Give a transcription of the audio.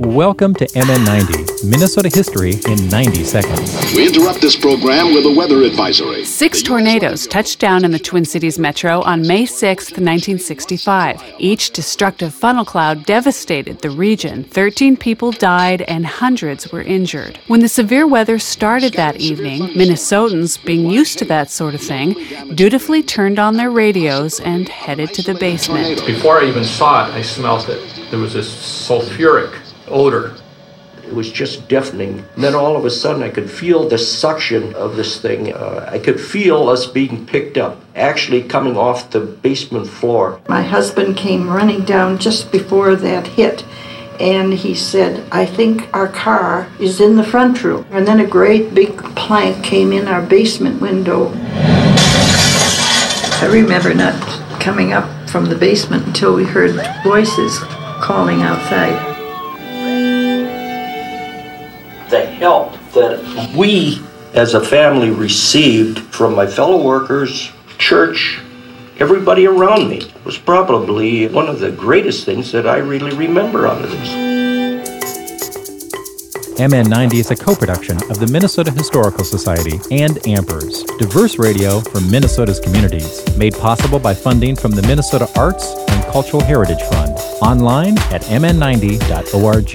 Welcome to MN90, Minnesota history in 90 seconds. We interrupt this program with a weather advisory. Six tornadoes touched down in the Twin Cities metro on May 6, 1965. Each destructive funnel cloud devastated the region. 13 people died and hundreds were injured. When the severe weather started that evening, Minnesotans, being used to that sort of thing, dutifully turned on their radios and headed to the basement. Before I even saw it, I smelled it. There was this sulfuric odor. It was just deafening. And then all of a sudden, I could feel the suction of this thing. Uh, I could feel us being picked up, actually coming off the basement floor. My husband came running down just before that hit. And he said, I think our car is in the front room. And then a great big plank came in our basement window. I remember not coming up from the basement until we heard voices calling outside. The help that we as a family received from my fellow workers, church, everybody around me was probably one of the greatest things that I really remember out of this. MN90 is a co production of the Minnesota Historical Society and Ampers, diverse radio for Minnesota's communities, made possible by funding from the Minnesota Arts and Cultural Heritage Fund. Online at mn90.org.